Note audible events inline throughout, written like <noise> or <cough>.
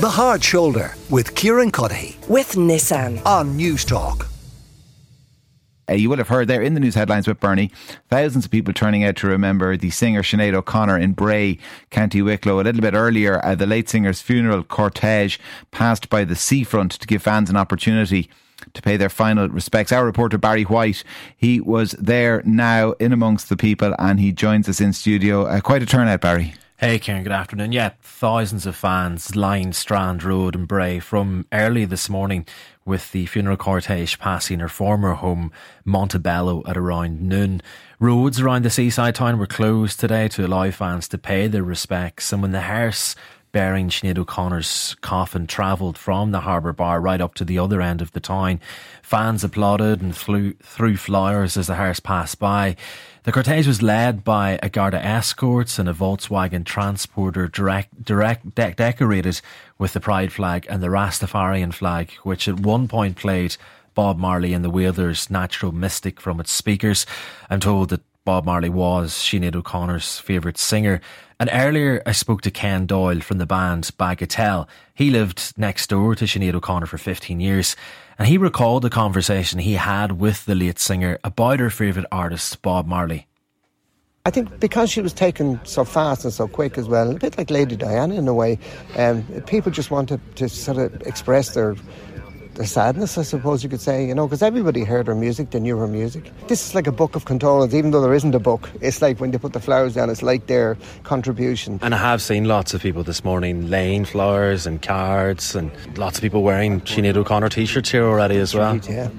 The Hard Shoulder with Kieran Cuddihy with Nissan on Newstalk. Uh, you will have heard there in the news headlines with Bernie, thousands of people turning out to remember the singer Sinead O'Connor in Bray, County Wicklow. A little bit earlier, uh, the late singer's funeral cortege passed by the seafront to give fans an opportunity to pay their final respects. Our reporter Barry Whyte, he was there now in amongst the people and he joins us in studio. Uh, quite a turnout, Barry. Hey Kieran, good afternoon. Yeah, thousands of fans lined Strand Road in Bray from early this morning with the funeral cortege passing her former home, Montebello, at around noon. Roads around the seaside town were closed today to allow fans to pay their respects, and when the hearse bearing Sinead O'Connor's coffin travelled from the Harbour Bar right up to the other end of the town. Fans applauded and flew, threw flowers as the hearse passed by. The cortege was led by a Garda escorts and a Volkswagen transporter direct, direct de- decorated with the pride flag and the Rastafarian flag, which at one point played Bob Marley and the Wailers' Natural Mystic from its speakers. I'm told that Bob Marley was Sinead O'Connor's favourite singer. And earlier I spoke to Ken Doyle from the band Bagatelle. He lived next door to Sinead O'Connor for 15 years. And he recalled a conversation he had with the late singer about her favourite artist, Bob Marley. I think because she was taken so fast and so quick as well, a bit like Lady Diana in a way, um, people just wanted to sort of express their their sadness, I suppose you could say, you know, because everybody heard her music, they knew her music. This is like a book of condolence, even though there isn't a book. It's like when they put the flowers down, it's like their contribution. And I have seen lots of people this morning laying flowers and cards, and lots of people wearing Sinead O'Connor t shirts here already as well. Right, yeah.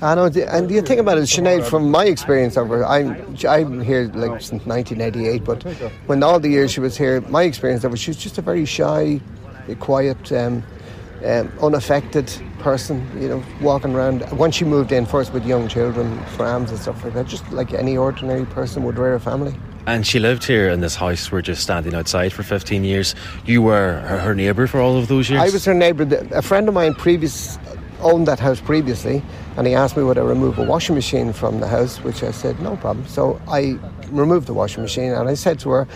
I know, and the thing about it, Sinead, from my experience of her, I'm, I'm here like since 1988, but when all the years she was here, my experience of her, she was just a very shy, quiet, um, um, unaffected person, you know, walking around. Once she moved in first with young children, prams and stuff like that, just like any ordinary person would rear a family. And she lived here in this house. We're just standing outside for 15 years. You were her, her neighbour for all of those years? I was her neighbour. A friend of mine previous owned that house previously, and he asked me would I remove a washing machine from the house, which I said no problem. So I removed the washing machine, and I said to her,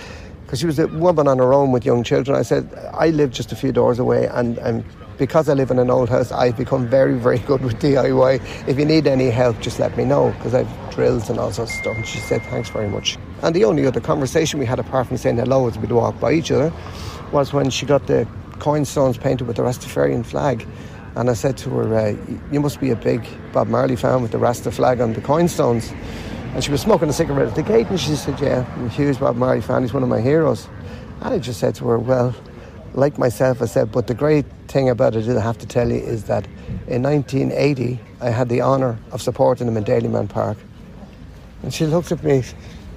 because she was a woman on her own with young children, I said I live just a few doors away, and I'm because I live in an old house, I've become very, very good with DIY. If you need any help, just let me know because I've drills and all sorts of stuff. And she said, thanks very much. And the only other conversation we had, apart from saying hello as we'd walk by each other, was when she got the quoin stones painted with the Rastafarian flag. And I said to her, uh, You must be a big Bob Marley fan with the Rasta flag on the quoin stones. And she was smoking a cigarette at the gate, and she said, Yeah, I'm a huge Bob Marley fan. He's one of my heroes. And I just said to her, Well, like myself, I said, but the great thing about it, I have to tell you, is that in 1980, I had the honour of supporting him in Dalymount Park. And she looked at me,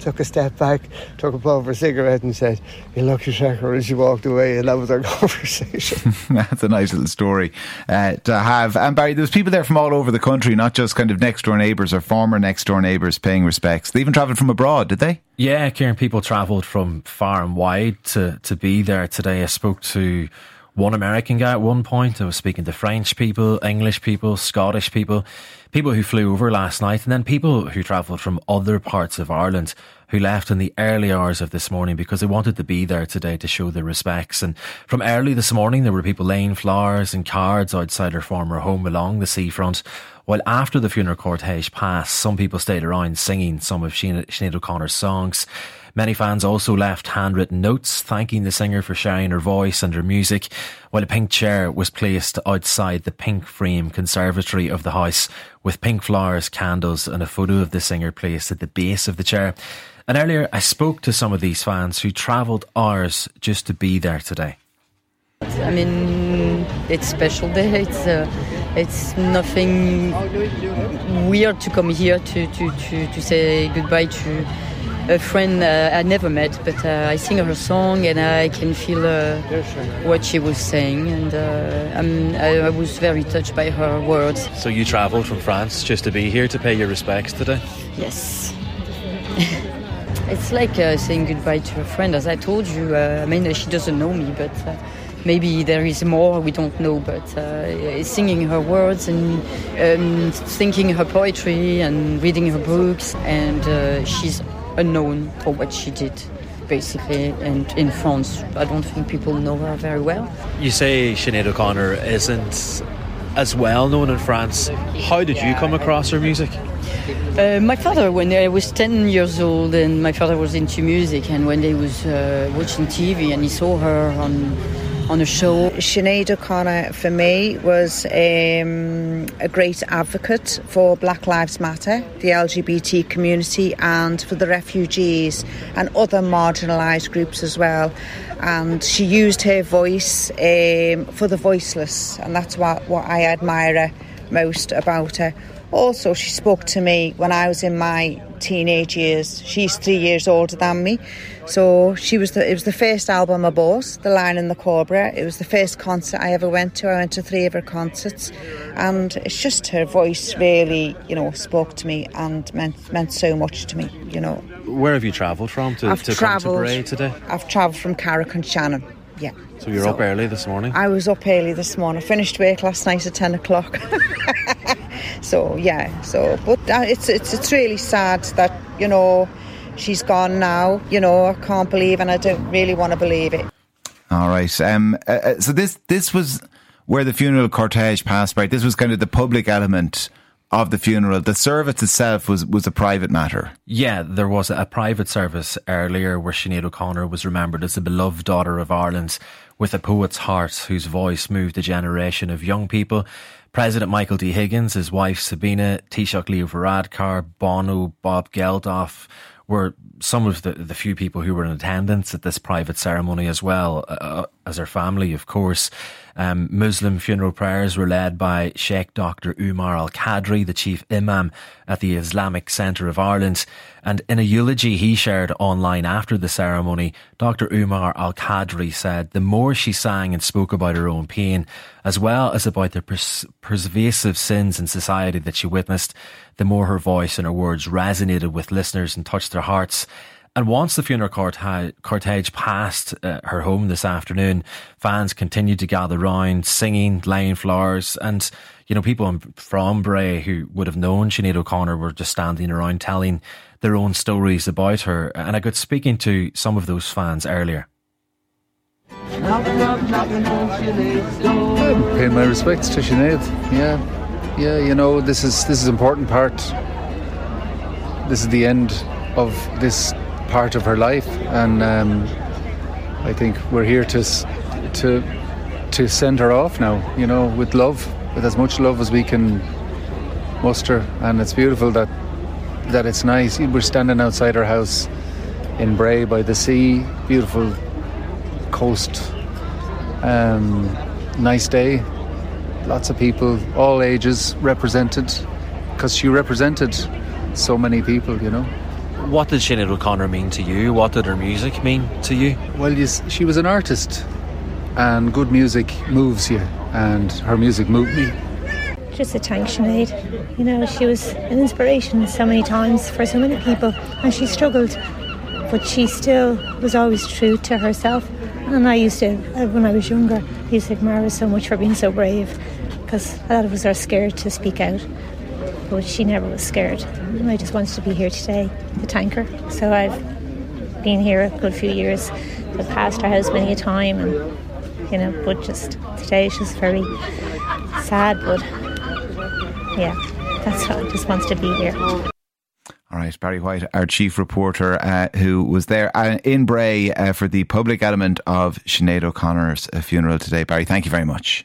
took a step back, took a pull of her cigarette, and said, "You look, lucky sucker," and she walked away, and that was our <laughs> conversation. <laughs> That's a nice little story uh, to have. And Barry, there's people there from all over the country, not just kind of next door neighbours or former next door neighbours paying respects. They even travelled from abroad, did they? Yeah, Kieran, people travelled from far and wide to, to be there today. I spoke to one American guy at one point. I was speaking to French people, English people, Scottish people, people who flew over last night, and then people who travelled from other parts of Ireland who left in the early hours of this morning because they wanted to be there today to show their respects. And from early this morning, there were people laying flowers and cards outside her former home along the seafront. While after the funeral cortege passed, some people stayed around singing some of Sinead O'Connor's songs. Many fans also left handwritten notes thanking the singer for sharing her voice and her music, while a pink chair was placed outside the pink frame conservatory of the house, with pink flowers, candles, and a photo of the singer placed at the base of the chair. And earlier, I spoke to some of these fans who travelled hours just to be there today. I mean, it's special day. It's uh, it's nothing weird to come here to, to, to, to say goodbye to a friend uh, I never met, but uh, I sing her song and I can feel uh, what she was saying, and uh, I, I was very touched by her words. So you travelled from France just to be here to pay your respects today? Yes. <laughs> it's like uh, saying goodbye to a friend, as I told you. Uh, I mean, she doesn't know me, but maybe there is more we don't know. But singing her words and um, thinking her poetry and reading her books, and she's unknown for what she did. basically, and in France. I don't think people know her very well. You say Sinead O'Connor isn't as well known in France. How did you come across her music? Uh, my father, when I was 10 years old, and my father was into music, and when he was uh, watching TV and he saw her on on a show. Sinead O'Connor, for me, was um, a great advocate for Black Lives Matter, the LGBT community, and for the refugees and other marginalised groups as well. And she used her voice um, for the voiceless, and that's what, what I admire most about her. Also, she spoke to me when I was in my teenage years. She's three years older than me, so she was the. It was the first album I bought, The Lion and the Cobra. It was the first concert I ever went to. I went to three of her concerts, and it's just her voice really, you know, spoke to me and meant meant so much to me. You know. Where have you travelled from to, I've to travelled, come to today? I've travelled from Carrick-on-Shannon. Yeah. So you're up early this morning. I was up early this morning. I finished work last night at ten o'clock. <laughs> so yeah, so but uh, it's it's it's really sad that you know she's gone now. You know, I can't believe, and I don't really want to believe it. All right. Um. Uh, uh, so this this was where the funeral cortege passed by. This was kind of the public element of the funeral. The service itself was was a private matter. Yeah, there was a private service earlier where Sinead O'Connor was remembered as a beloved daughter of Ireland with a poet's heart whose voice moved a generation of young people. President Michael D. Higgins, his wife Sabina, Taoiseach Leo Varadkar, Bono, Bob Geldof were some of the, the few people who were in attendance at this private ceremony as well, uh, uh as her family, of course. Um, Muslim funeral prayers were led by Sheikh Dr. Umar Al Qadri, the chief imam at the Islamic Centre of Ireland. And in a eulogy he shared online after the ceremony, Dr. Umar Al Qadri said the more she sang and spoke about her own pain, as well as about the pers- pervasive sins in society that she witnessed, the more her voice and her words resonated with listeners and touched their hearts. And once the funeral cortege passed uh, her home this afternoon, fans continued to gather round, singing, laying flowers, and you know people from Bray who would have known Sinead O'Connor were just standing around telling their own stories about her. And I got speaking to some of those fans earlier. Pay my respects to Sinead. Yeah, yeah. You know this is this is important part. This is the end of this part of her life, and um, I think we're here to to to send her off now. You know, with love, with as much love as we can muster, and it's beautiful that that it's nice. We're standing outside her house in Bray by the sea, beautiful coast. Um, nice day, lots of people, all ages represented, because she represented so many people, you know. What did Sinead O'Connor mean to you? What did her music mean to you? Well, yes, she was an artist, and good music moves you, and her music moved me. Just a thank Sinead. You know, she was an inspiration so many times for so many people, and she struggled, but she still was always true to herself. And I used to, uh, when I was younger, I used to admire her so much for being so brave, because a lot of us are scared to speak out but she never was scared. I just wanted to be here today the tanker. So I've been here a good few years. I've passed her house many a time, and you know, but just today she's very sad. But yeah, that's what I just wants to be here. All right, Barry Whyte, our chief reporter, uh, who was there uh, in Bray uh, for the public element of Sinead O'Connor's uh, funeral today. Barry, thank you very much.